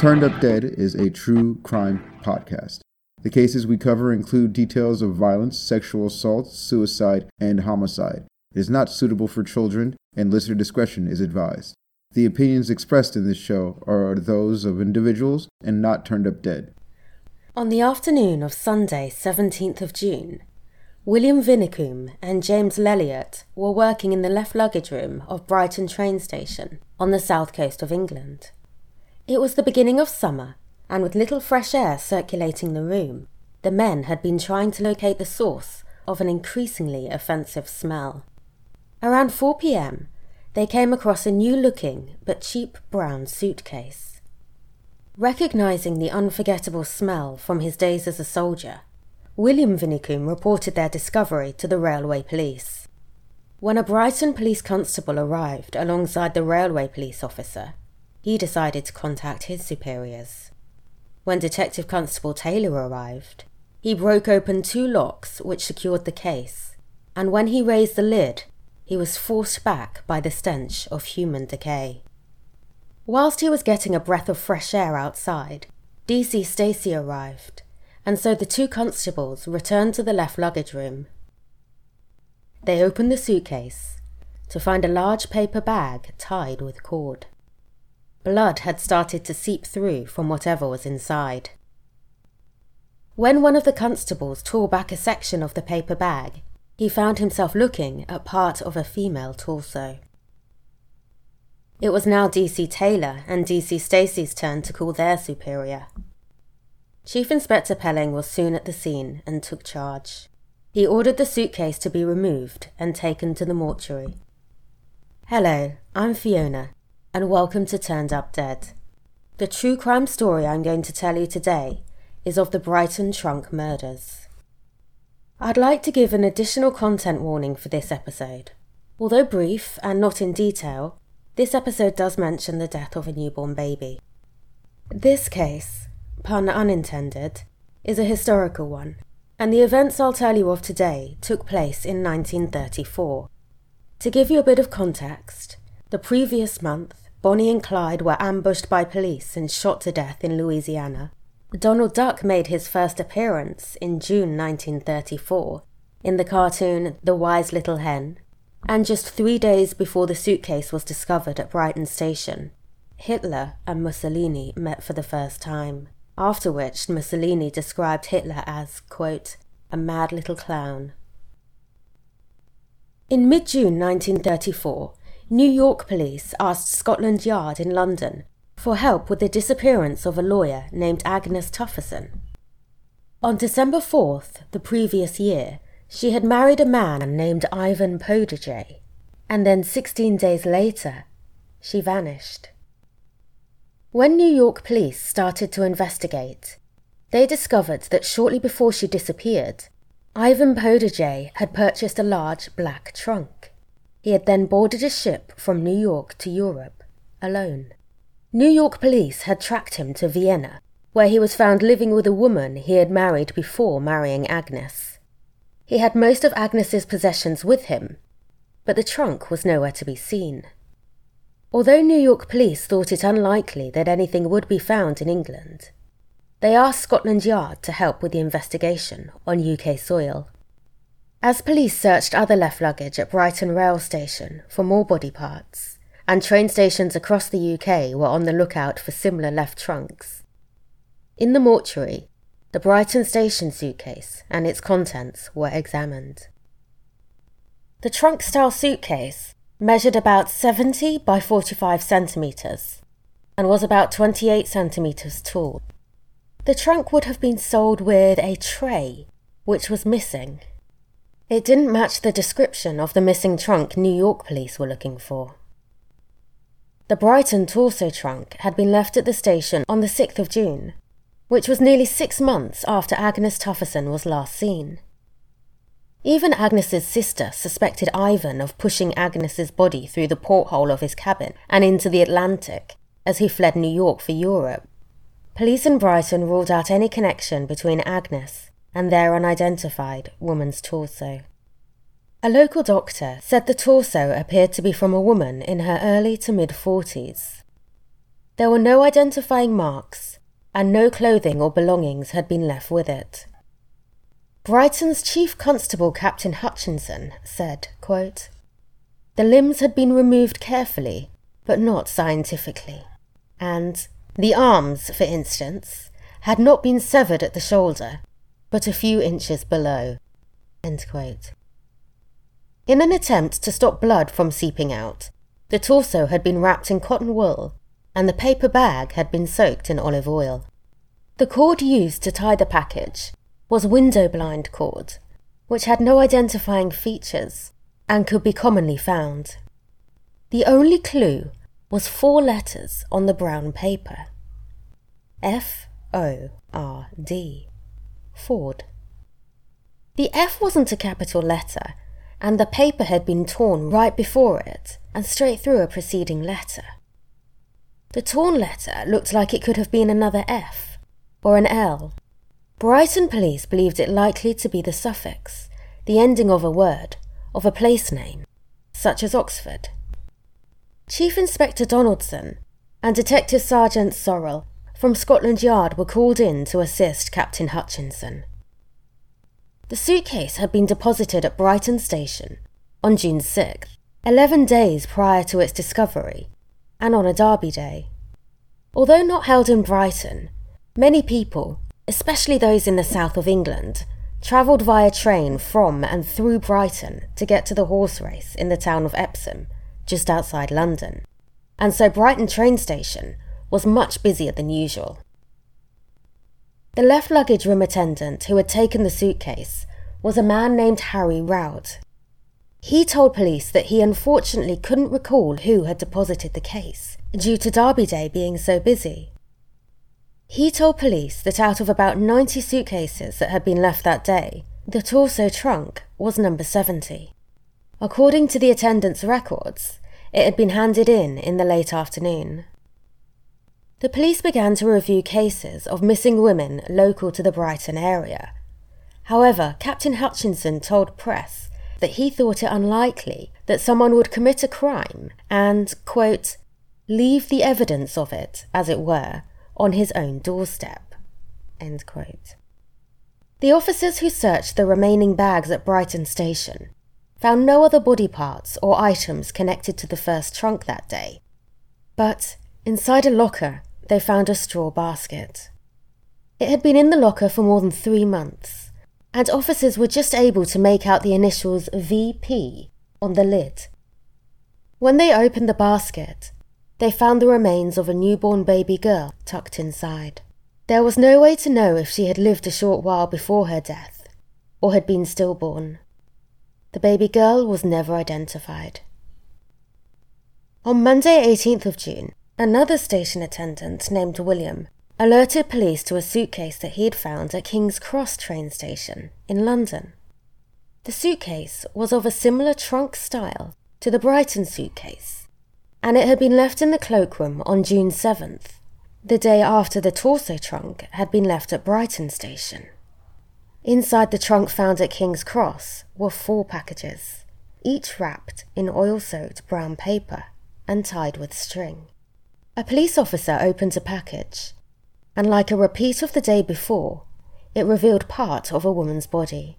Turned Up Dead is a true crime podcast. The cases we cover include details of violence, sexual assault, suicide, and homicide. It is not suitable for children, and listener discretion is advised. The opinions expressed in this show are those of individuals and not Turned Up Dead. On the afternoon of Sunday, 17th of June, William Vinnicombe and James Lelliot were working in the left luggage room of Brighton train station on the south coast of England. It was the beginning of summer, and with little fresh air circulating the room, the men had been trying to locate the source of an increasingly offensive smell. Around 4 pm, they came across a new looking but cheap brown suitcase. Recognizing the unforgettable smell from his days as a soldier, William Vinnicombe reported their discovery to the railway police. When a Brighton police constable arrived alongside the railway police officer, he decided to contact his superiors. When Detective Constable Taylor arrived, he broke open two locks which secured the case, and when he raised the lid, he was forced back by the stench of human decay. Whilst he was getting a breath of fresh air outside, DC Stacy arrived and so the two constables returned to the left luggage room. They opened the suitcase to find a large paper bag tied with cord. Blood had started to seep through from whatever was inside. When one of the constables tore back a section of the paper bag, he found himself looking at part of a female torso. It was now DC Taylor and DC Stacy's turn to call their superior. Chief Inspector Pelling was soon at the scene and took charge. He ordered the suitcase to be removed and taken to the mortuary. Hello, I'm Fiona, and welcome to Turned Up Dead. The true crime story I'm going to tell you today is of the Brighton Trunk murders. I'd like to give an additional content warning for this episode. Although brief and not in detail, this episode does mention the death of a newborn baby. This case, pun unintended, is a historical one, and the events I'll tell you of today took place in 1934. To give you a bit of context, the previous month, Bonnie and Clyde were ambushed by police and shot to death in Louisiana. Donald Duck made his first appearance in June 1934 in the cartoon The Wise Little Hen, and just three days before the suitcase was discovered at Brighton Station, Hitler and Mussolini met for the first time after which Mussolini described Hitler as, quote, a mad little clown. In mid June 1934, New York police asked Scotland Yard in London for help with the disappearance of a lawyer named Agnes Tufverson. On December 4th, the previous year, she had married a man named Ivan Poderjay, and then 16 days later, she vanished. When New York police started to investigate, they discovered that shortly before she disappeared, Ivan Poderjay had purchased a large black trunk. He had then boarded a ship from New York to Europe, alone. New York police had tracked him to Vienna, where he was found living with a woman he had married before marrying Agnes. He had most of Agnes's possessions with him, but the trunk was nowhere to be seen. Although New York police thought it unlikely that anything would be found in England, they asked Scotland Yard to help with the investigation on UK soil. As police searched other left luggage at Brighton Rail Station for more body parts, and train stations across the UK were on the lookout for similar left trunks, in the mortuary, the Brighton Station suitcase and its contents were examined. The trunk style suitcase measured about 70 by 45 centimetres and was about 28 centimetres tall. The trunk would have been sold with a tray, which was missing. It didn't match the description of the missing trunk New York police were looking for. The Brighton torso trunk had been left at the station on the 6th of June, which was nearly six months after Agnes Tufverson was last seen. Even Agnes's sister suspected Ivan of pushing Agnes's body through the porthole of his cabin and into the Atlantic as he fled New York for Europe. Police in Brighton ruled out any connection between Agnes and their unidentified woman's torso. A local doctor said the torso appeared to be from a woman in her early to mid 40s. There were no identifying marks, and no clothing or belongings had been left with it. Brighton's Chief Constable Captain Hutchinson said, quote, The limbs had been removed carefully, but not scientifically, and the arms, for instance, had not been severed at the shoulder, but a few inches below. In an attempt to stop blood from seeping out, the torso had been wrapped in cotton wool, and the paper bag had been soaked in olive oil. The cord used to tie the package was window blind cord, which had no identifying features and could be commonly found. The only clue was four letters on the brown paper F O R D. Ford. The F wasn't a capital letter, and the paper had been torn right before it and straight through a preceding letter. The torn letter looked like it could have been another F or an L Brighton police believed it likely to be the suffix, the ending of a word, of a place name, such as Oxford. Chief Inspector Donaldson and Detective Sergeant Sorrell from Scotland Yard were called in to assist Captain Hutchinson. The suitcase had been deposited at Brighton Station on June 6th, 11 days prior to its discovery, and on a Derby Day. Although not held in Brighton, many people, especially those in the south of England, travelled via train from and through Brighton to get to the horse race in the town of Epsom, just outside London, and so Brighton train station was much busier than usual. The left luggage room attendant who had taken the suitcase was a man named Harry Rout. He told police that he unfortunately couldn't recall who had deposited the case, due to Derby Day being so busy. He told police that out of about 90 suitcases that had been left that day, the torso trunk was number 70. According to the attendant's records, it had been handed in in the late afternoon. The police began to review cases of missing women local to the Brighton area. However, Captain Hutchinson told press that he thought it unlikely that someone would commit a crime and, quote, leave the evidence of it, as it were, on his own doorstep. End quote. The officers who searched the remaining bags at Brighton Station found no other body parts or items connected to the first trunk that day. But inside a locker, they found a straw basket. It had been in the locker for more than three months, and officers were just able to make out the initials VP on the lid. When they opened the basket, they found the remains of a newborn baby girl tucked inside. There was no way to know if she had lived a short while before her death or had been stillborn. The baby girl was never identified. On Monday, 18th of June, another station attendant named William alerted police to a suitcase that he had found at King's Cross train station in London. The suitcase was of a similar trunk style to the Brighton suitcase and it had been left in the cloakroom on June 7th, the day after the torso trunk had been left at Brighton Station. Inside the trunk found at King's Cross were four packages, each wrapped in oil soaked brown paper and tied with string. A police officer opened a package, and like a repeat of the day before, it revealed part of a woman's body.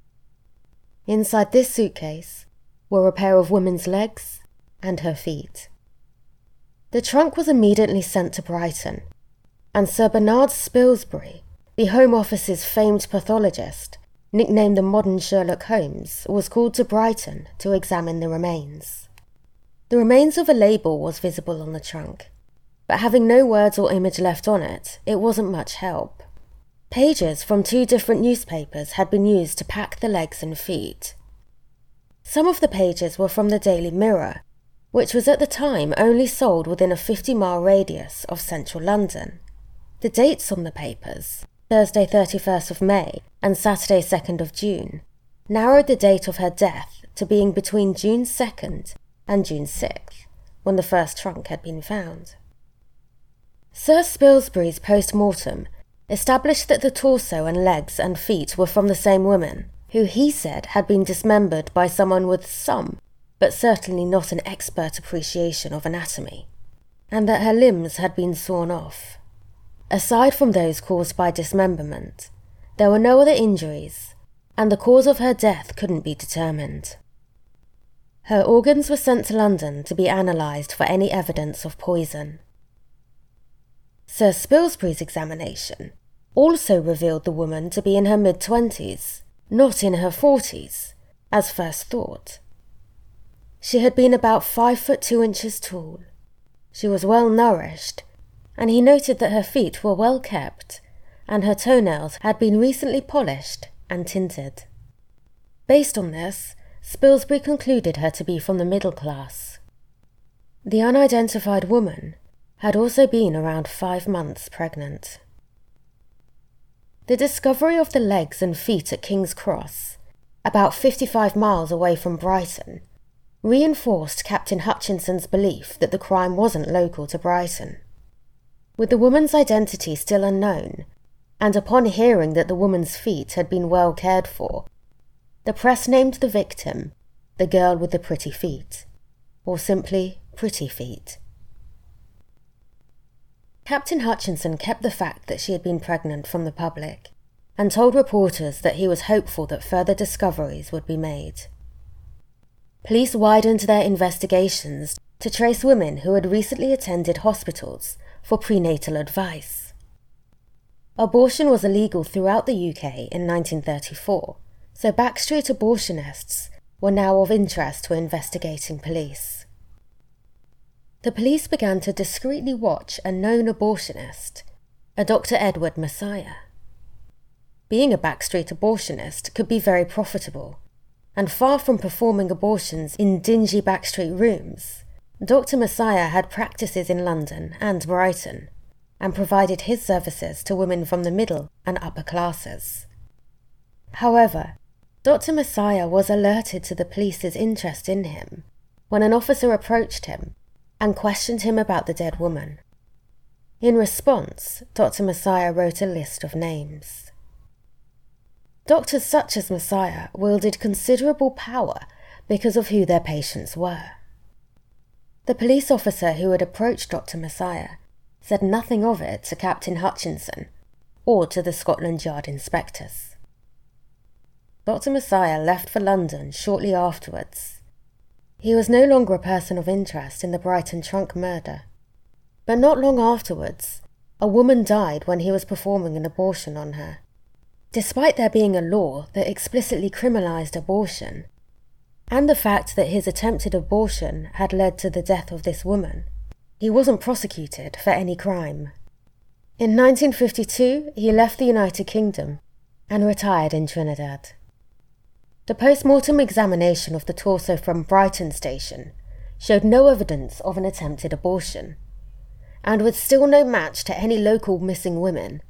Inside this suitcase were a pair of women's legs and her feet. The trunk was immediately sent to Brighton, and Sir Bernard Spilsbury, the Home Office's famed pathologist, nicknamed the modern Sherlock Holmes, was called to Brighton to examine the remains. The remains of a label was visible on the trunk, but having no words or image left on it, it wasn't much help. Pages from two different newspapers had been used to pack the legs and feet. Some of the pages were from the Daily Mirror, which was at the time only sold within a 50 mile radius of central London. The dates on the papers, Thursday 31st of May and Saturday 2nd of June, narrowed the date of her death to being between June 2nd and June 6th, when the first trunk had been found. Sir Spilsbury's post mortem established that the torso and legs and feet were from the same woman, who he said had been dismembered by someone with some but certainly not an expert appreciation of anatomy. and that her limbs had been sawn off. Aside from those caused by dismemberment, there were no other injuries, and the cause of her death couldn't be determined. Her organs were sent to London to be analysed for any evidence of poison. Sir Spilsbury's examination also revealed the woman to be in her mid twenties, not in her forties, as first thought. She had been about five foot two inches tall. She was well nourished, and he noted that her feet were well kept, and her toenails had been recently polished and tinted. Based on this, Spilsbury concluded her to be from the middle class. The unidentified woman had also been around five months pregnant. The discovery of the legs and feet at King's Cross, about 55 miles away from Brighton, reinforced Captain Hutchinson's belief that the crime wasn't local to Brighton. With the woman's identity still unknown, and upon hearing that the woman's feet had been well cared for, the press named the victim the girl with the pretty feet, or simply Pretty Feet. Captain Hutchinson kept the fact that she had been pregnant from the public and told reporters that he was hopeful that further discoveries would be made. Police widened their investigations to trace women who had recently attended hospitals for prenatal advice. Abortion was illegal throughout the UK in 1934, so backstreet abortionists were now of interest to investigating police. The police began to discreetly watch a known abortionist, a Dr. Edward Massiah. Being a backstreet abortionist could be very profitable, and far from performing abortions in dingy backstreet rooms, Dr. Massiah had practices in London and Brighton, and provided his services to women from the middle and upper classes. However, Dr. Massiah was alerted to the police's interest in him when an officer approached him and questioned him about the dead woman. In response, Dr. Massiah wrote a list of names. Doctors such as Massiah wielded considerable power because of who their patients were. The police officer who had approached Dr. Massiah said nothing of it to Captain Hutchinson or to the Scotland Yard inspectors. Dr. Massiah left for London shortly afterwards. He was no longer a person of interest in the Brighton trunk murder. But not long afterwards, a woman died when he was performing an abortion on her. Despite there being a law that explicitly criminalised abortion, and the fact that his attempted abortion had led to the death of this woman, he wasn't prosecuted for any crime. In 1952, he left the United Kingdom and retired in Trinidad. The post mortem examination of the torso from Brighton station showed no evidence of an attempted abortion. And with still no match to any local missing women,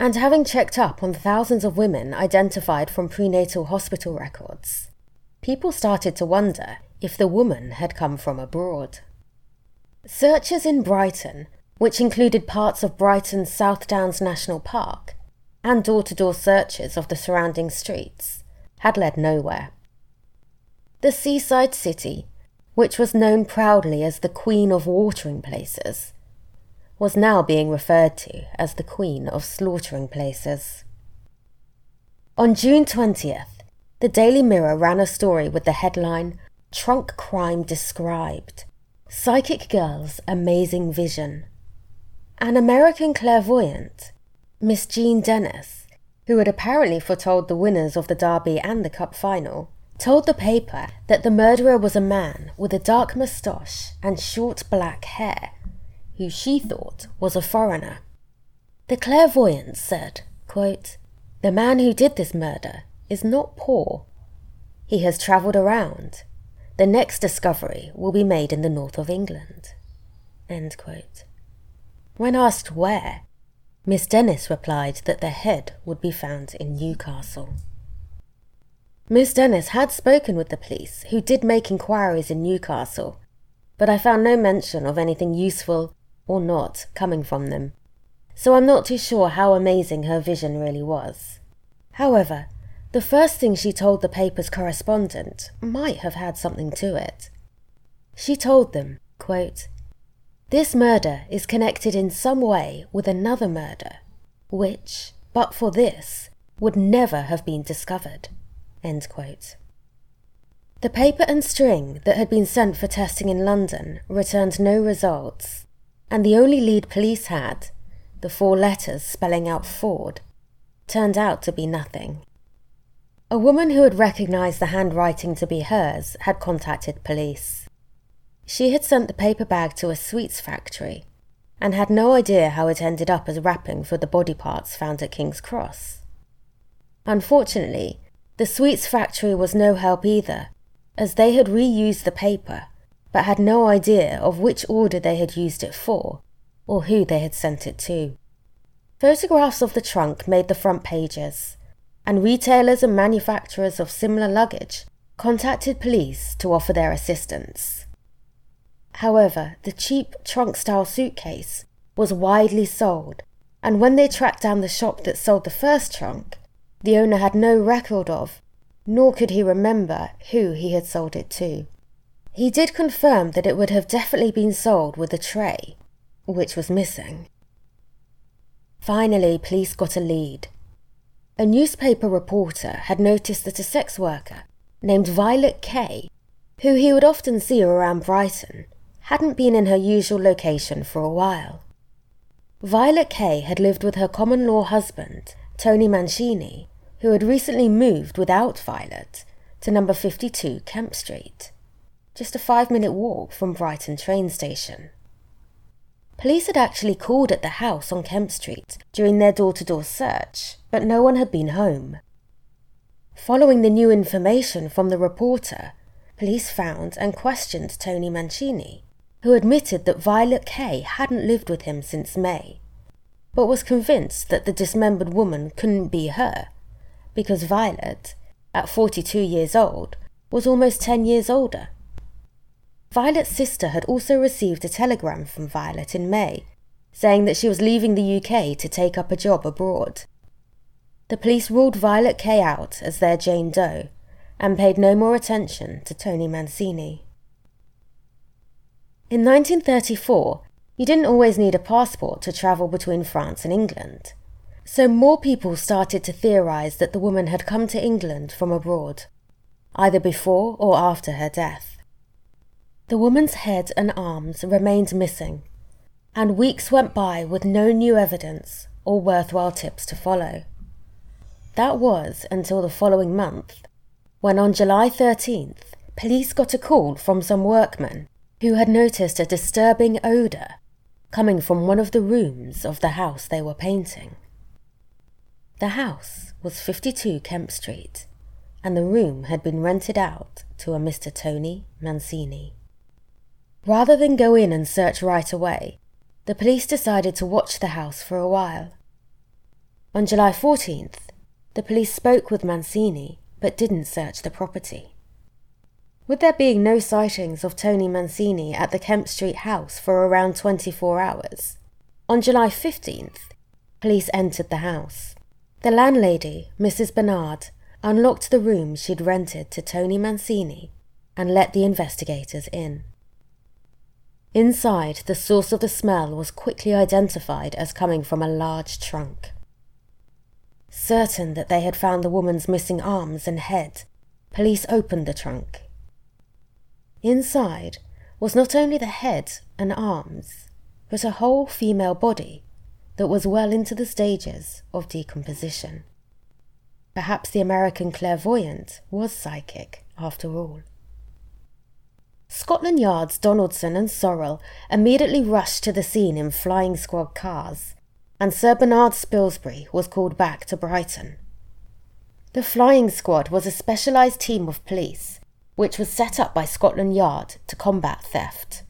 and having checked up on thousands of women identified from prenatal hospital records, people started to wonder if the woman had come from abroad. Searches in Brighton, which included parts of Brighton's South Downs National Park, and door to door searches of the surrounding streets, had led nowhere. The seaside city, which was known proudly as the Queen of Watering Places, was now being referred to as the Queen of Slaughtering Places. On June 20th, the Daily Mirror ran a story with the headline Trunk Crime Described Psychic Girl's Amazing Vision. An American clairvoyant, Miss Jean Dennis, who had apparently foretold the winners of the Derby and the Cup final, told the paper that the murderer was a man with a dark moustache and short black hair, who she thought was a foreigner. The clairvoyant said, quote, The man who did this murder is not poor. He has travelled around. The next discovery will be made in the north of England. When asked where, Miss Dennis replied that the head would be found in Newcastle. Miss Dennis had spoken with the police, who did make inquiries in Newcastle, but I found no mention of anything useful or not coming from them, so I'm not too sure how amazing her vision really was. However, the first thing she told the paper's correspondent might have had something to it. She told them, quote, This murder is connected in some way with another murder, which, but for this, would never have been discovered. The paper and string that had been sent for testing in London returned no results, and the only lead police had, the four letters spelling out Ford, turned out to be nothing. A woman who had recognised the handwriting to be hers had contacted police. She had sent the paper bag to a sweets factory and had no idea how it ended up as wrapping for the body parts found at King's Cross. Unfortunately, the sweets factory was no help either, as they had reused the paper but had no idea of which order they had used it for or who they had sent it to. Photographs of the trunk made the front pages, and retailers and manufacturers of similar luggage contacted police to offer their assistance. However, the cheap trunk style suitcase was widely sold, and when they tracked down the shop that sold the first trunk, the owner had no record of, nor could he remember who he had sold it to. He did confirm that it would have definitely been sold with a tray, which was missing. Finally, police got a lead. A newspaper reporter had noticed that a sex worker named Violet Kay, who he would often see around Brighton, hadn't been in her usual location for a while. Violet Kay had lived with her common law husband, Tony Mancini, who had recently moved without Violet to number 52 Kemp Street, just a five minute walk from Brighton train station. Police had actually called at the house on Kemp Street during their door to door search, but no one had been home. Following the new information from the reporter, police found and questioned Tony Mancini, who admitted that Violet Kay hadn't lived with him since May, but was convinced that the dismembered woman couldn't be her because Violet, at 42 years old, was almost 10 years older. Violet's sister had also received a telegram from Violet in May saying that she was leaving the UK to take up a job abroad. The police ruled Violet Kay out as their Jane Doe and paid no more attention to Tony Mancini. In 1934, you didn't always need a passport to travel between France and England. So more people started to theorize that the woman had come to England from abroad, either before or after her death. The woman's head and arms remained missing, and weeks went by with no new evidence or worthwhile tips to follow. That was until the following month, when on July 13th, police got a call from some workmen who had noticed a disturbing odour coming from one of the rooms of the house they were painting. The house was 52 Kemp Street, and the room had been rented out to a Mr. Tony Mancini. Rather than go in and search right away, the police decided to watch the house for a while. On July 14th, the police spoke with Mancini but didn't search the property. With there being no sightings of Tony Mancini at the Kemp Street house for around 24 hours, on July 15th, police entered the house. The landlady, Mrs. Bernard, unlocked the room she'd rented to Tony Mancini and let the investigators in. Inside, the source of the smell was quickly identified as coming from a large trunk. Certain that they had found the woman's missing arms and head, police opened the trunk. Inside was not only the head and arms, but a whole female body that was well into the stages of decomposition. Perhaps the American clairvoyant was psychic after all. Scotland Yard's Donaldson and Sorrell immediately rushed to the scene in flying squad cars, and Sir Bernard Spilsbury was called back to Brighton. The flying squad was a specialised team of police which was set up by Scotland Yard to combat theft.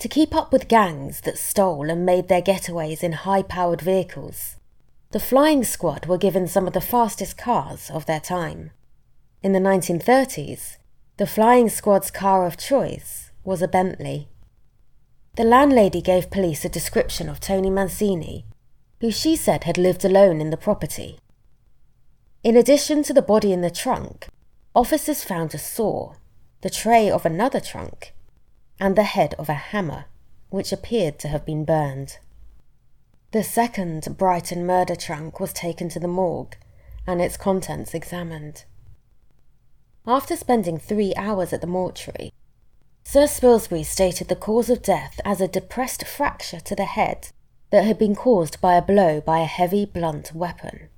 To keep up with gangs that stole and made their getaways in high powered vehicles, the flying squad were given some of the fastest cars of their time. In the 1930s, the flying squad's car of choice was a Bentley. The landlady gave police a description of Tony Mancini, who she said had lived alone in the property. In addition to the body in the trunk, officers found a saw, the tray of another trunk, and the head of a hammer which appeared to have been burned. The second Brighton murder trunk was taken to the morgue and its contents examined. After spending three hours at the mortuary, Sir Spilsbury stated the cause of death as a depressed fracture to the head that had been caused by a blow by a heavy blunt weapon.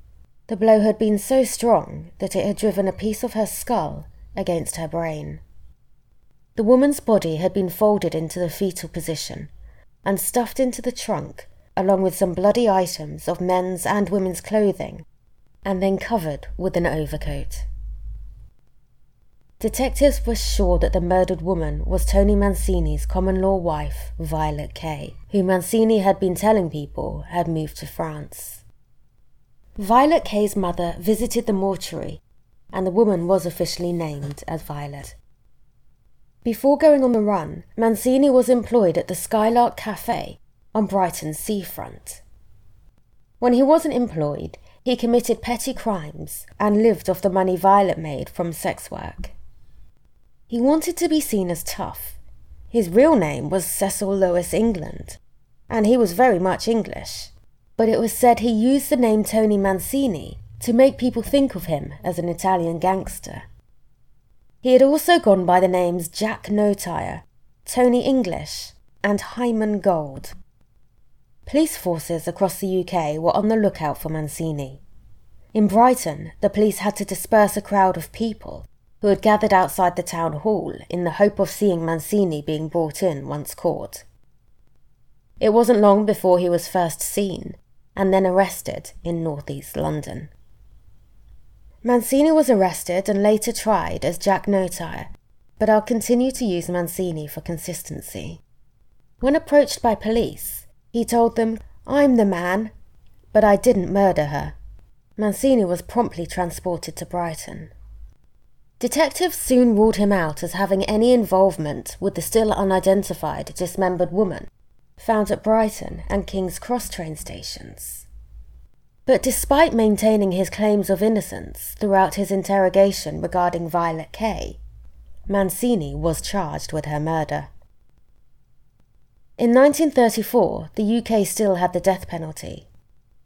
The blow had been so strong that it had driven a piece of her skull against her brain. The woman's body had been folded into the fetal position and stuffed into the trunk along with some bloody items of men's and women's clothing and then covered with an overcoat. Detectives were sure that the murdered woman was Tony Mancini's common law wife, Violet Kay, who Mancini had been telling people had moved to France. Violet Kay's mother visited the mortuary, and the woman was officially named as Violet. Before going on the run, Mancini was employed at the Skylark Cafe on Brighton's seafront. When he wasn't employed, he committed petty crimes and lived off the money Violet made from sex work. He wanted to be seen as tough. His real name was Cecil Lewis England, and he was very much English. But it was said he used the name Tony Mancini to make people think of him as an Italian gangster. He had also gone by the names Jack Notyre, Tony English, and Hyman Gold. Police forces across the UK were on the lookout for Mancini. In Brighton, the police had to disperse a crowd of people who had gathered outside the town hall in the hope of seeing Mancini being brought in once caught. It wasn't long before he was first seen and then arrested in northeast London. Mancini was arrested and later tried as Jack Notyre, but I'll continue to use Mancini for consistency. When approached by police, he told them, I'm the man, but I didn't murder her. Mancini was promptly transported to Brighton. Detectives soon ruled him out as having any involvement with the still unidentified dismembered woman found at Brighton and King's Cross train stations. But despite maintaining his claims of innocence throughout his interrogation regarding Violet Kay, Mancini was charged with her murder. In 1934, the UK still had the death penalty,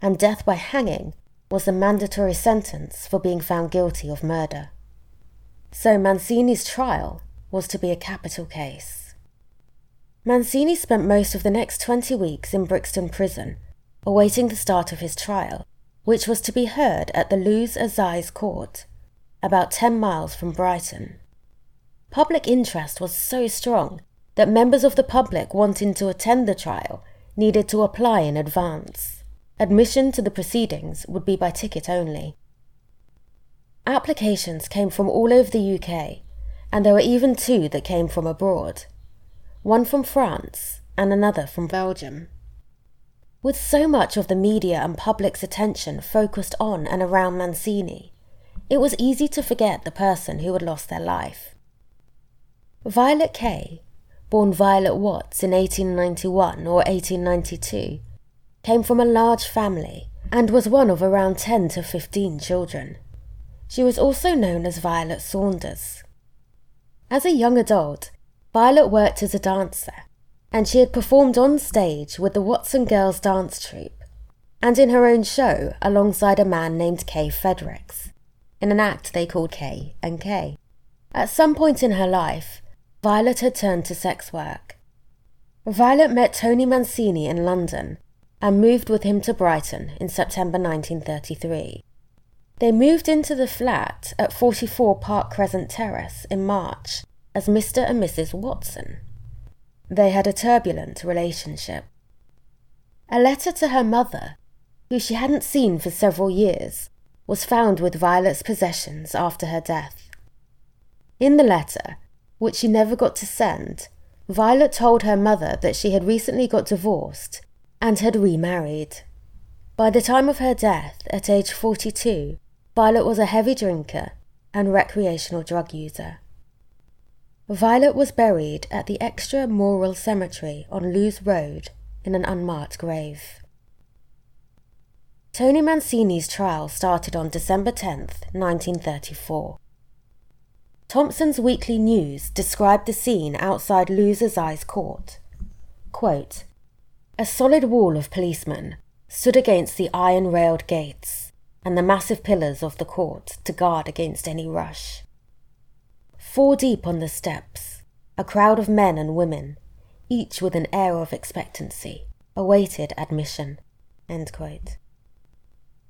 and death by hanging was the mandatory sentence for being found guilty of murder so Mancini's trial was to be a capital case. Mancini spent most of the next 20 weeks in Brixton Prison, awaiting the start of his trial, which was to be heard at the Lewes Assize Court, about 10 miles from Brighton. Public interest was so strong that members of the public wanting to attend the trial needed to apply in advance. Admission to the proceedings would be by ticket only. Applications came from all over the UK, and there were even two that came from abroad one from France and another from Belgium. With so much of the media and public's attention focused on and around Mancini, it was easy to forget the person who had lost their life. Violet Kay, born Violet Watts in 1891 or 1892, came from a large family and was one of around 10 to 15 children. She was also known as Violet Saunders. As a young adult, Violet worked as a dancer, and she had performed on stage with the Watson Girls Dance Troupe, and in her own show alongside a man named Kay Fredericks, in an act they called Kay and Kay. At some point in her life, Violet had turned to sex work. Violet met Tony Mancini in London and moved with him to Brighton in September 1933. They moved into the flat at 44 Park Crescent Terrace in March as Mr. and Mrs. Watson. They had a turbulent relationship. A letter to her mother, who she hadn't seen for several years, was found with Violet's possessions after her death. In the letter, which she never got to send, Violet told her mother that she had recently got divorced and had remarried. By the time of her death, at age 42, Violet was a heavy drinker and recreational drug user. Violet was buried at the Extra-Mural Cemetery on Lewes Road in an unmarked grave. Tony Mancini's trial started on December 10, 1934. Thomson's Weekly News described the scene outside Lewes Eyes Court. quote, A solid wall of policemen stood against the iron railed gates and the massive pillars of the court to guard against any rush. Four deep on the steps, a crowd of men and women, each with an air of expectancy, awaited admission.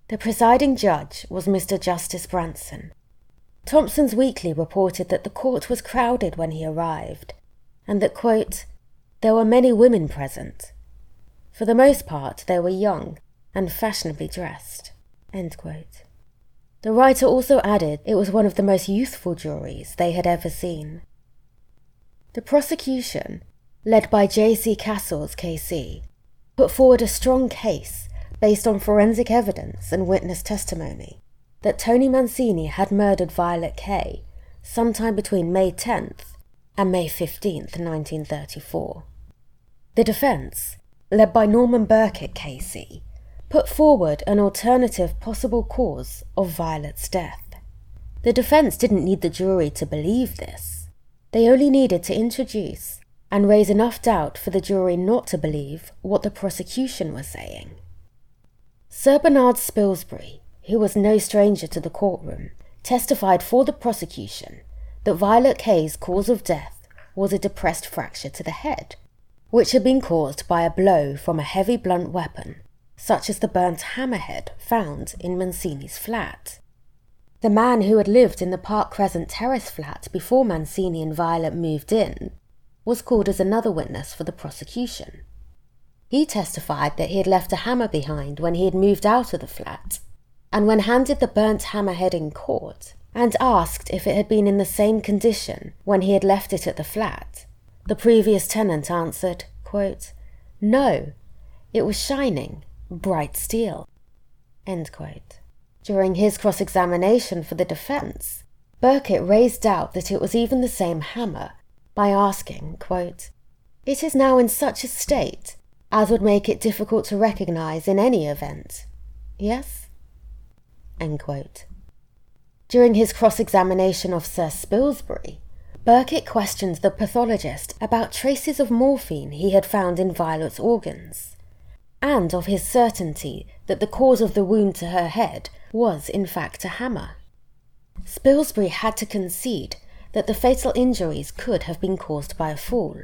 The presiding judge was Mr. Justice Branson. Thomson's Weekly reported that the court was crowded when he arrived, and that, quote, there were many women present. For the most part, they were young and fashionably dressed. The writer also added it was one of the most youthful juries they had ever seen. The prosecution, led by J.C. Cassels, KC, put forward a strong case based on forensic evidence and witness testimony that Tony Mancini had murdered Violet Kay sometime between May 10th and May 15th, 1934. The defence, led by Norman Birkett KC, put forward an alternative possible cause of Violet's death. The defence didn't need the jury to believe this. They only needed to introduce and raise enough doubt for the jury not to believe what the prosecution was saying. Sir Bernard Spilsbury, who was no stranger to the courtroom, testified for the prosecution that Violet Kay's cause of death was a depressed fracture to the head, which had been caused by a blow from a heavy blunt weapon, such as the burnt hammerhead found in Mancini's flat. The man who had lived in the Park Crescent Terrace flat before Mancini and Violet moved in was called as another witness for the prosecution. He testified that he had left a hammer behind when he had moved out of the flat, and when handed the burnt hammerhead in court, and asked if it had been in the same condition when he had left it at the flat, the previous tenant answered, quote, No, it was shining, bright steel. During his cross examination for the defence, Birkett raised doubt that it was even the same hammer by asking, quote, It is now in such a state as would make it difficult to recognize in any event. Yes? During his cross examination of Sir Spilsbury, Birkett questioned the pathologist about traces of morphine he had found in Violet's organs, and of his certainty that the cause of the wound to her head was in fact a hammer. Spilsbury had to concede that the fatal injuries could have been caused by a fall.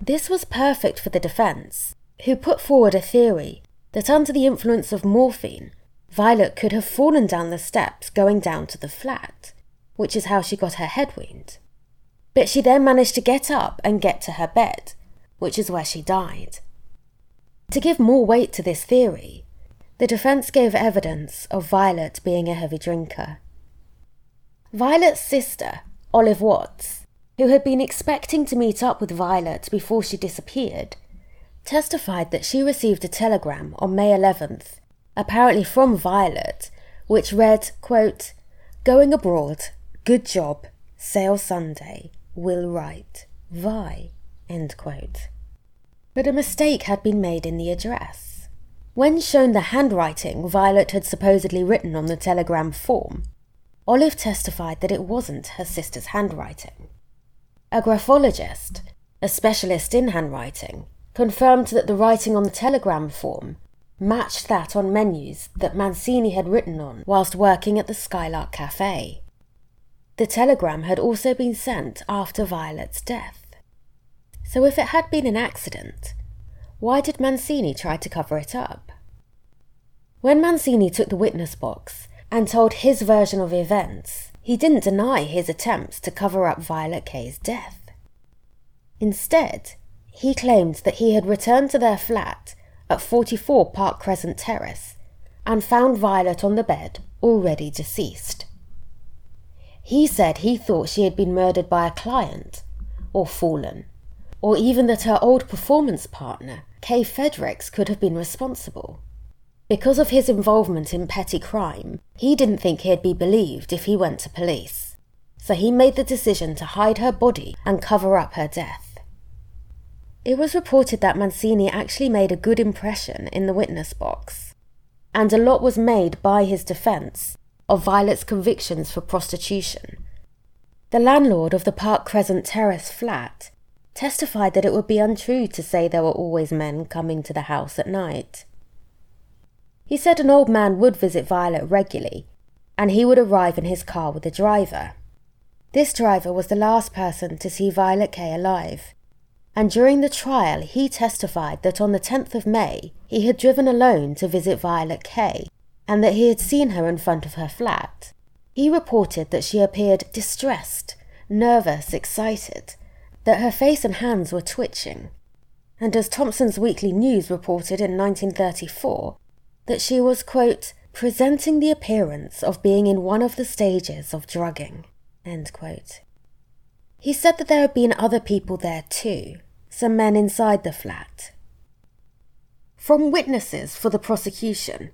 This was perfect for the defence, who put forward a theory that under the influence of morphine, Violet could have fallen down the steps going down to the flat, which is how she got her head wound. But she then managed to get up and get to her bed, which is where she died. To give more weight to this theory, the defence gave evidence of Violet being a heavy drinker. Violet's sister Olive Watts, who had been expecting to meet up with Violet before she disappeared, testified that she received a telegram on May 11th, apparently from Violet, which read, quote, Going abroad, good job, sail Sunday, will write, Vi, end quote. But a mistake had been made in the address. When shown the handwriting Violet had supposedly written on the telegram form, Olive testified that it wasn't her sister's handwriting. A graphologist, a specialist in handwriting, confirmed that the writing on the telegram form matched that on menus that Mancini had written on whilst working at the Skylark Cafe. The telegram had also been sent after Violet's death. So if it had been an accident, why did Mancini try to cover it up? When Mancini took the witness box, and told his version of events, he didn't deny his attempts to cover up Violet Kay's death. Instead, he claimed that he had returned to their flat at 44 Park Crescent Terrace and found Violet on the bed, already deceased. He said he thought she had been murdered by a client, or fallen, or even that her old performance partner, Kay Fredericks, could have been responsible. Because of his involvement in petty crime, he didn't think he'd be believed if he went to police. So he made the decision to hide her body and cover up her death. It was reported that Mancini actually made a good impression in the witness box, and a lot was made by his defence of Violet's convictions for prostitution. The landlord of the Park Crescent Terrace flat testified that it would be untrue to say there were always men coming to the house at night. He said an old man would visit Violet regularly, and he would arrive in his car with a driver. This driver was the last person to see Violet Kay alive, and during the trial he testified that on the 10th of May he had driven alone to visit Violet Kay and that he had seen her in front of her flat. He reported that she appeared distressed, nervous, excited, that her face and hands were twitching, and as Thomson's Weekly News reported in 1934, that she was, quote, presenting the appearance of being in one of the stages of drugging, end quote. He said that there had been other people there too, some men inside the flat. From witnesses for the prosecution,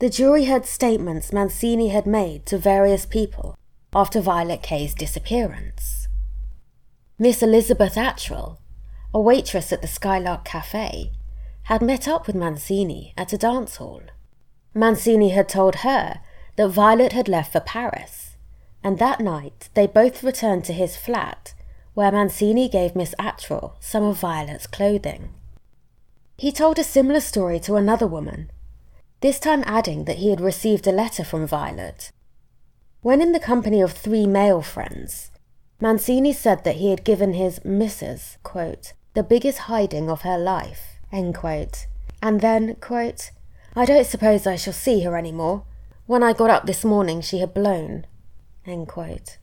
the jury heard statements Mancini had made to various people after Violet Kay's disappearance. Miss Elizabeth Attrell, a waitress at the Skylark Cafe, had met up with Mancini at a dance hall. Mancini had told her that Violet had left for Paris, and that night they both returned to his flat, where Mancini gave Miss Attrell some of Violet's clothing. He told a similar story to another woman, this time adding that he had received a letter from Violet. When in the company of three male friends, Mancini said that he had given his missus, quote, the biggest hiding of her life, end quote. And then, quote, I don't suppose I shall see her any more. When I got up this morning, she had blown, end quote.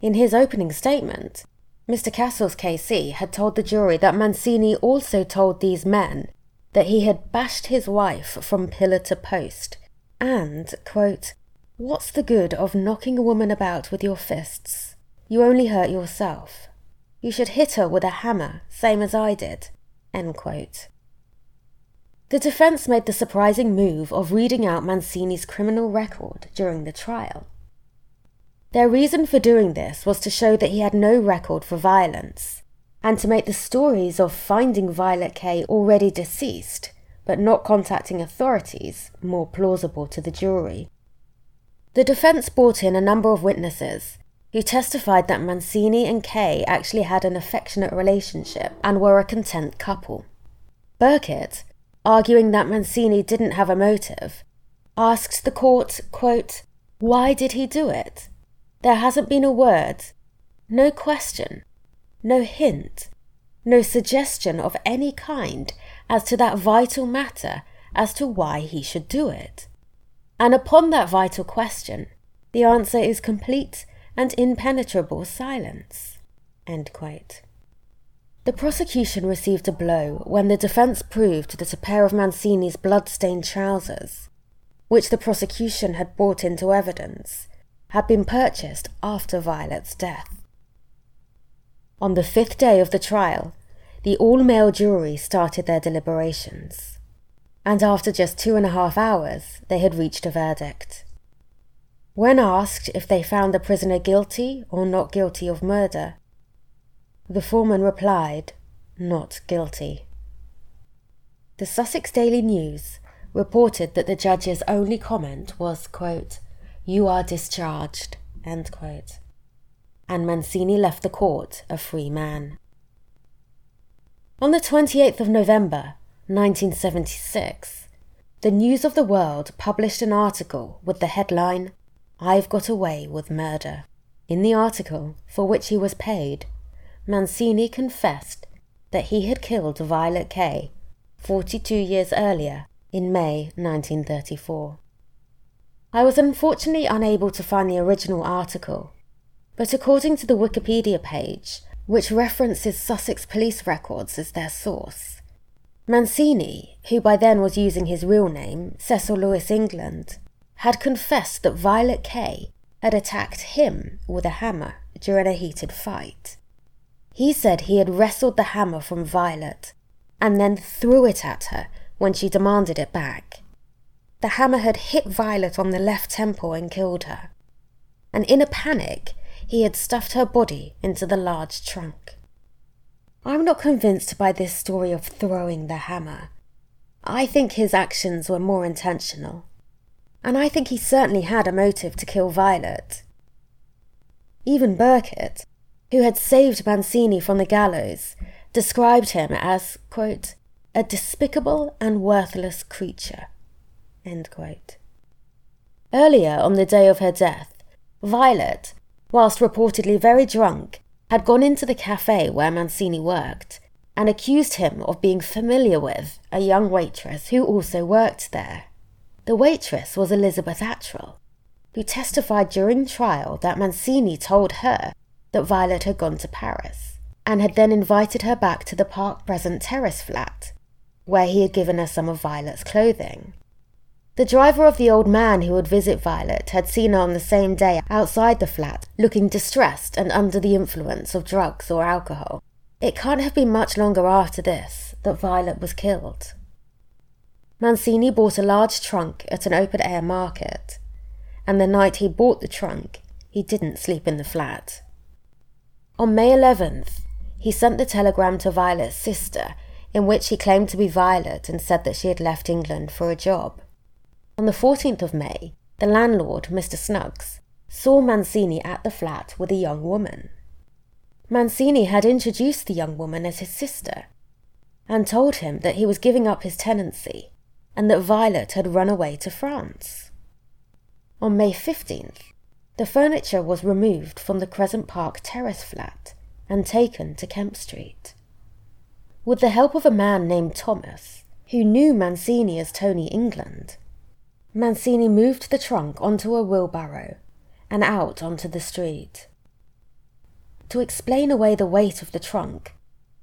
In his opening statement, Mr. Cassels KC had told the jury that Mancini also told these men that he had bashed his wife from pillar to post, and, quote, What's the good of knocking a woman about with your fists? You only hurt yourself. You should hit her with a hammer, same as I did. The defence made the surprising move of reading out Mancini's criminal record during the trial. Their reason for doing this was to show that he had no record for violence, and to make the stories of finding Violet Kay already deceased, but not contacting authorities, more plausible to the jury. The defence brought in a number of witnesses, who testified that Mancini and Kay actually had an affectionate relationship and were a content couple. Birkett, arguing that Mancini didn't have a motive, asked the court, quote, Why did he do it? There hasn't been a word, no question, no hint, no suggestion of any kind as to that vital matter as to why he should do it. And upon that vital question, the answer is complete and impenetrable silence. The prosecution received a blow when the defence proved that a pair of Mancini's blood-stained trousers, which the prosecution had brought into evidence, had been purchased after Violet's death. On the fifth day of the trial, the all-male jury started their deliberations, and after just two and a half hours, they had reached a verdict. When asked if they found the prisoner guilty or not guilty of murder, the foreman replied, not guilty. The Sussex Daily News reported that the judge's only comment was, quote, You are discharged, end quote. And Mancini left the court a free man. On the 28th of November, 1976, the News of the World published an article with the headline I've got away with murder. In the article, for which he was paid, Mancini confessed that he had killed Violet Kay 42 years earlier in May 1934. I was unfortunately unable to find the original article, but according to the Wikipedia page, which references Sussex police records as their source, Mancini, who by then was using his real name, Cecil Lewis England, had confessed that Violet Kay had attacked him with a hammer during a heated fight. He said he had wrestled the hammer from Violet and then threw it at her when she demanded it back. The hammer had hit Violet on the left temple and killed her. And in a panic, he had stuffed her body into the large trunk. I'm not convinced by this story of throwing the hammer. I think his actions were more intentional and I think he certainly had a motive to kill Violet. Even Birkett, who had saved Mancini from the gallows, described him as, quote, a despicable and worthless creature. Earlier on the day of her death, Violet, whilst reportedly very drunk, had gone into the cafe where Mancini worked and accused him of being familiar with a young waitress who also worked there. The waitress was Elizabeth Attrell, who testified during trial that Mancini told her that Violet had gone to Paris and had then invited her back to the Park Crescent Terrace flat, where he had given her some of Violet's clothing. The driver of the old man who would visit Violet had seen her on the same day outside the flat, looking distressed and under the influence of drugs or alcohol. It can't have been much longer after this that Violet was killed. Mancini bought a large trunk at an open air market, and the night he bought the trunk, he didn't sleep in the flat. On May 11th, he sent the telegram to Violet's sister, in which he claimed to be Violet and said that she had left England for a job. On the 14th of May, the landlord, Mr. Snuggs, saw Mancini at the flat with a young woman. Mancini had introduced the young woman as his sister and told him that he was giving up his tenancy and that Violet had run away to France. On May 15th, the furniture was removed from the Crescent Park terrace flat and taken to Kemp Street. With the help of a man named Thomas, who knew Mancini as Tony England, Mancini moved the trunk onto a wheelbarrow and out onto the street. To explain away the weight of the trunk,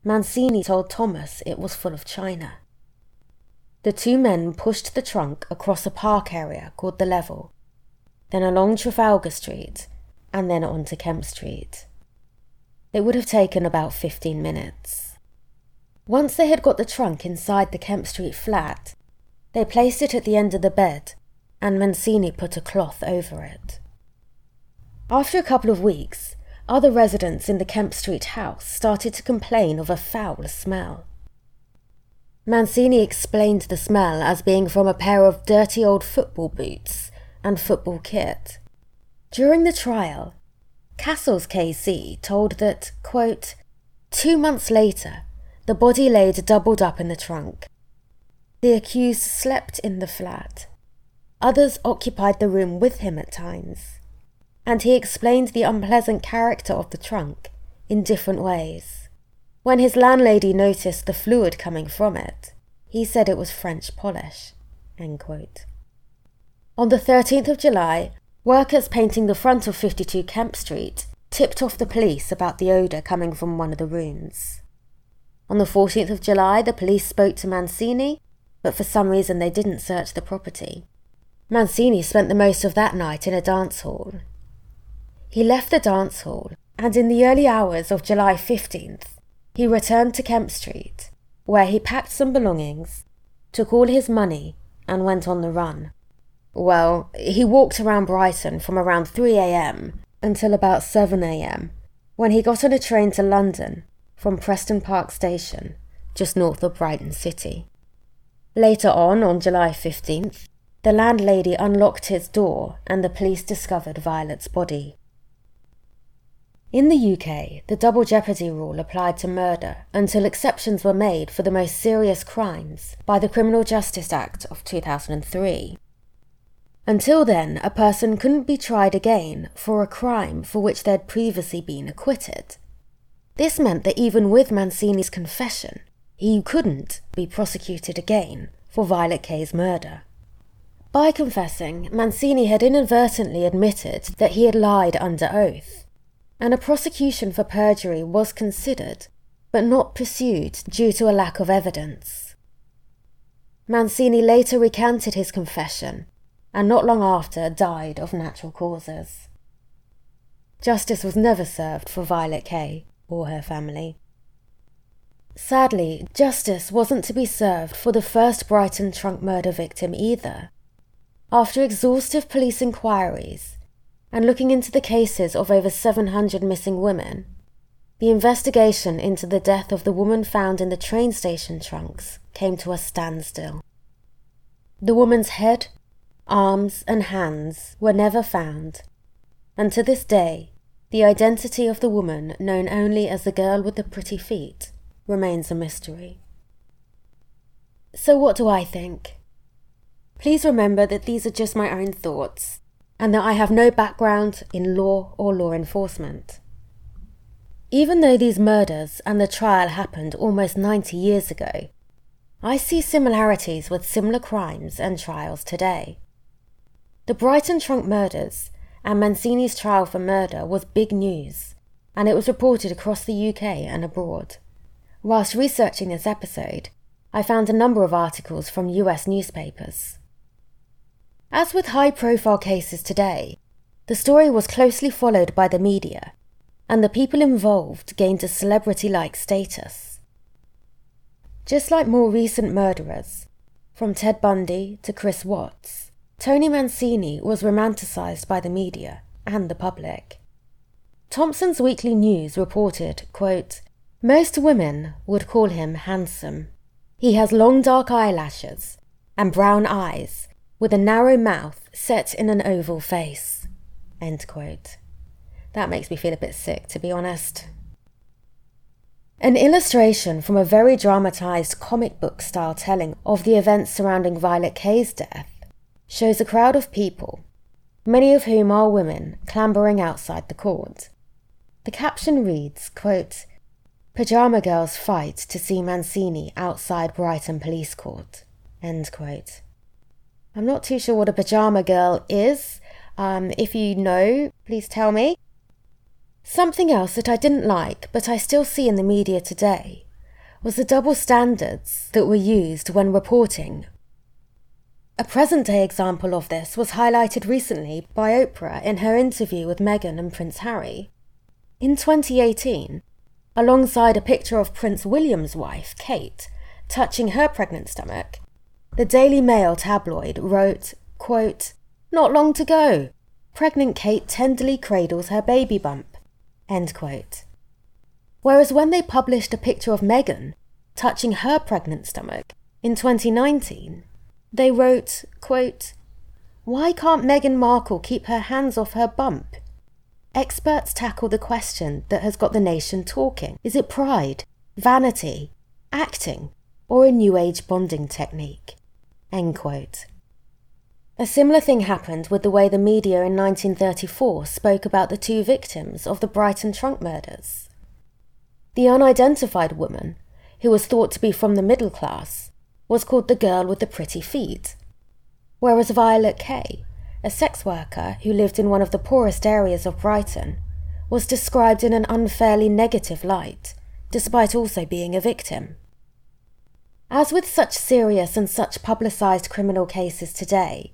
Mancini told Thomas it was full of china. The two men pushed the trunk across a park area called the Level, then along Trafalgar Street, and then onto Kemp Street. It would have taken about 15 minutes. Once they had got the trunk inside the Kemp Street flat, they placed it at the end of the bed and Mancini put a cloth over it. After a couple of weeks, other residents in the Kemp Street house started to complain of a foul smell. Mancini explained the smell as being from a pair of dirty old football boots and football kit. During the trial, Cassels KC told that, quote, two months later, the body laid doubled up in the trunk. The accused slept in the flat. Others occupied the room with him at times, and he explained the unpleasant character of the trunk in different ways. When his landlady noticed the fluid coming from it, he said it was French polish. On the 13th of July, workers painting the front of 52 Kemp Street tipped off the police about the odour coming from one of the rooms. On the 14th of July, the police spoke to Mancini, but for some reason they didn't search the property. Mancini spent the most of that night in a dance hall. He left the dance hall, and in the early hours of July 15th, he returned to Kemp Street, where he packed some belongings, took all his money, and went on the run. Well, he walked around Brighton from around 3 a.m. until about 7 a.m., when he got on a train to London from Preston Park Station, just north of Brighton City. Later on, on July 15th, the landlady unlocked his door and the police discovered Violet's body. In the UK, the double jeopardy rule applied to murder until exceptions were made for the most serious crimes by the Criminal Justice Act of 2003. Until then, a person couldn't be tried again for a crime for which they'd previously been acquitted. This meant that even with Mancini's confession, he couldn't be prosecuted again for Violet Kay's murder. By confessing, Mancini had inadvertently admitted that he had lied under oath, and a prosecution for perjury was considered, but not pursued due to a lack of evidence. Mancini later recanted his confession, and not long after died of natural causes. Justice was never served for Violet Kay or her family. Sadly, justice wasn't to be served for the first Brighton trunk murder victim either. After exhaustive police inquiries and looking into the cases of over 700 missing women, the investigation into the death of the woman found in the train station trunks came to a standstill. The woman's head, arms, and hands were never found, and to this day, the identity of the woman known only as the girl with the pretty feet remains a mystery. So, what do I think? Please remember that these are just my own thoughts and that I have no background in law or law enforcement. Even though these murders and the trial happened almost 90 years ago, I see similarities with similar crimes and trials today. The Brighton trunk murders and Mancini's trial for murder was big news, and it was reported across the UK and abroad. Whilst researching this episode, I found a number of articles from US newspapers. As with high profile cases today, the story was closely followed by the media, and the people involved gained a celebrity like status. Just like more recent murderers, from Ted Bundy to Chris Watts, Tony Mancini was romanticised by the media and the public. Thomson's Weekly News reported, quote, Most women would call him handsome. He has long dark eyelashes and brown eyes with a narrow mouth set in an oval face. End quote. That makes me feel a bit sick, to be honest. An illustration from a very dramatised comic book style telling of the events surrounding Violet Kay's death shows a crowd of people, many of whom are women, clambering outside the court. The caption reads, quote, Pajama girls fight to see Mancini outside Brighton Police Court. End quote. I'm not too sure what a pajama girl is. Um, if you know, please tell me. Something else that I didn't like, but I still see in the media today, was the double standards that were used when reporting. A present day example of this was highlighted recently by Oprah in her interview with Meghan and Prince Harry. In 2018, alongside a picture of Prince William's wife, Kate, touching her pregnant stomach, the Daily Mail tabloid wrote, quote, Not long to go. Pregnant Kate tenderly cradles her baby bump. End quote. Whereas when they published a picture of Meghan touching her pregnant stomach in 2019, they wrote, quote, Why can't Meghan Markle keep her hands off her bump? Experts tackle the question that has got the nation talking. Is it pride, vanity, acting, or a new age bonding technique? End quote. A similar thing happened with the way the media in 1934 spoke about the two victims of the Brighton trunk murders. The unidentified woman, who was thought to be from the middle class, was called the girl with the pretty feet, whereas Violet Kay, a sex worker who lived in one of the poorest areas of Brighton, was described in an unfairly negative light, despite also being a victim. As with such serious and such publicised criminal cases today,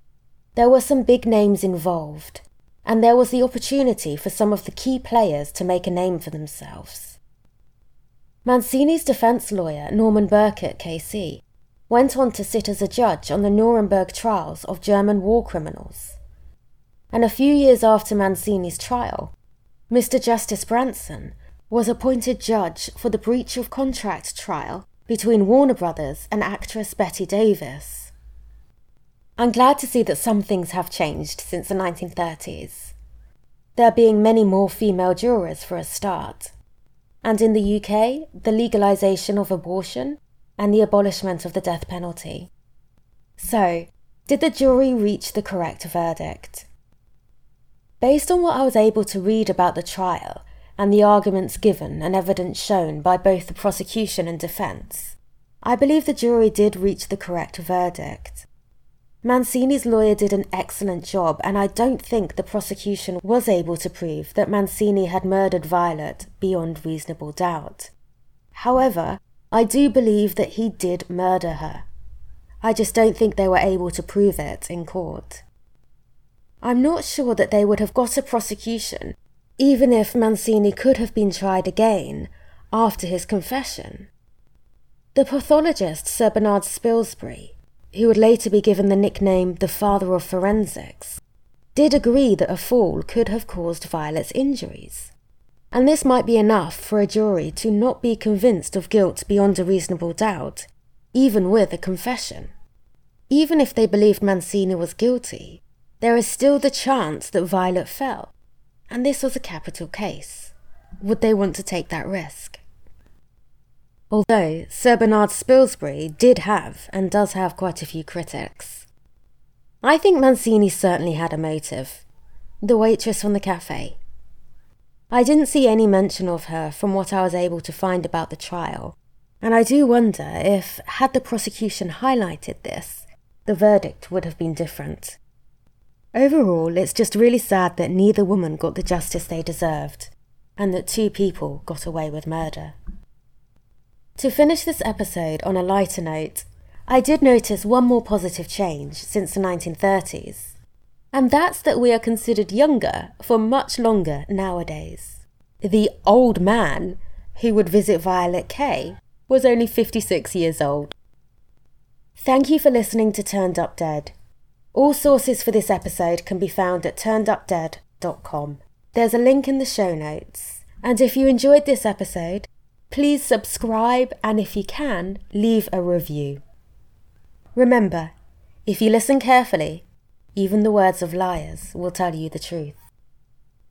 there were some big names involved, and there was the opportunity for some of the key players to make a name for themselves. Mancini's defence lawyer, Norman Birkett KC, went on to sit as a judge on the Nuremberg trials of German war criminals. And a few years after Mancini's trial, Mr. Justice Branson was appointed judge for the breach of contract trial between Warner Brothers and actress Bette Davis. I'm glad to see that some things have changed since the 1930s. There being many more female jurors for a start. And in the UK, the legalisation of abortion and the abolishment of the death penalty. So, did the jury reach the correct verdict? Based on what I was able to read about the trial and the arguments given and evidence shown by both the prosecution and defence, I believe the jury did reach the correct verdict. Mancini's lawyer did an excellent job, and I don't think the prosecution was able to prove that Mancini had murdered Violet beyond reasonable doubt. However, I do believe that he did murder her. I just don't think they were able to prove it in court. I'm not sure that they would have got a prosecution, even if Mancini could have been tried again after his confession. The pathologist Sir Bernard Spilsbury who would later be given the nickname the father of forensics, did agree that a fall could have caused Violet's injuries. And this might be enough for a jury to not be convinced of guilt beyond a reasonable doubt, even with a confession. Even if they believed Mancini was guilty, there is still the chance that Violet fell, and this was a capital case. Would they want to take that risk? although Sir Bernard Spilsbury did have and does have quite a few critics. I think Mancini certainly had a motive the waitress from the cafe. I didn't see any mention of her from what I was able to find about the trial, and I do wonder if, had the prosecution highlighted this, the verdict would have been different. Overall, it's just really sad that neither woman got the justice they deserved, and that two people got away with murder. To finish this episode on a lighter note, I did notice one more positive change since the 1930s, and that's that we are considered younger for much longer nowadays. The old man who would visit Violet Kay was only 56 years old. Thank you for listening to Turned Up Dead. All sources for this episode can be found at turnedupdead.com. There's a link in the show notes. And if you enjoyed this episode, Please subscribe and if you can, leave a review. Remember, if you listen carefully, even the words of liars will tell you the truth.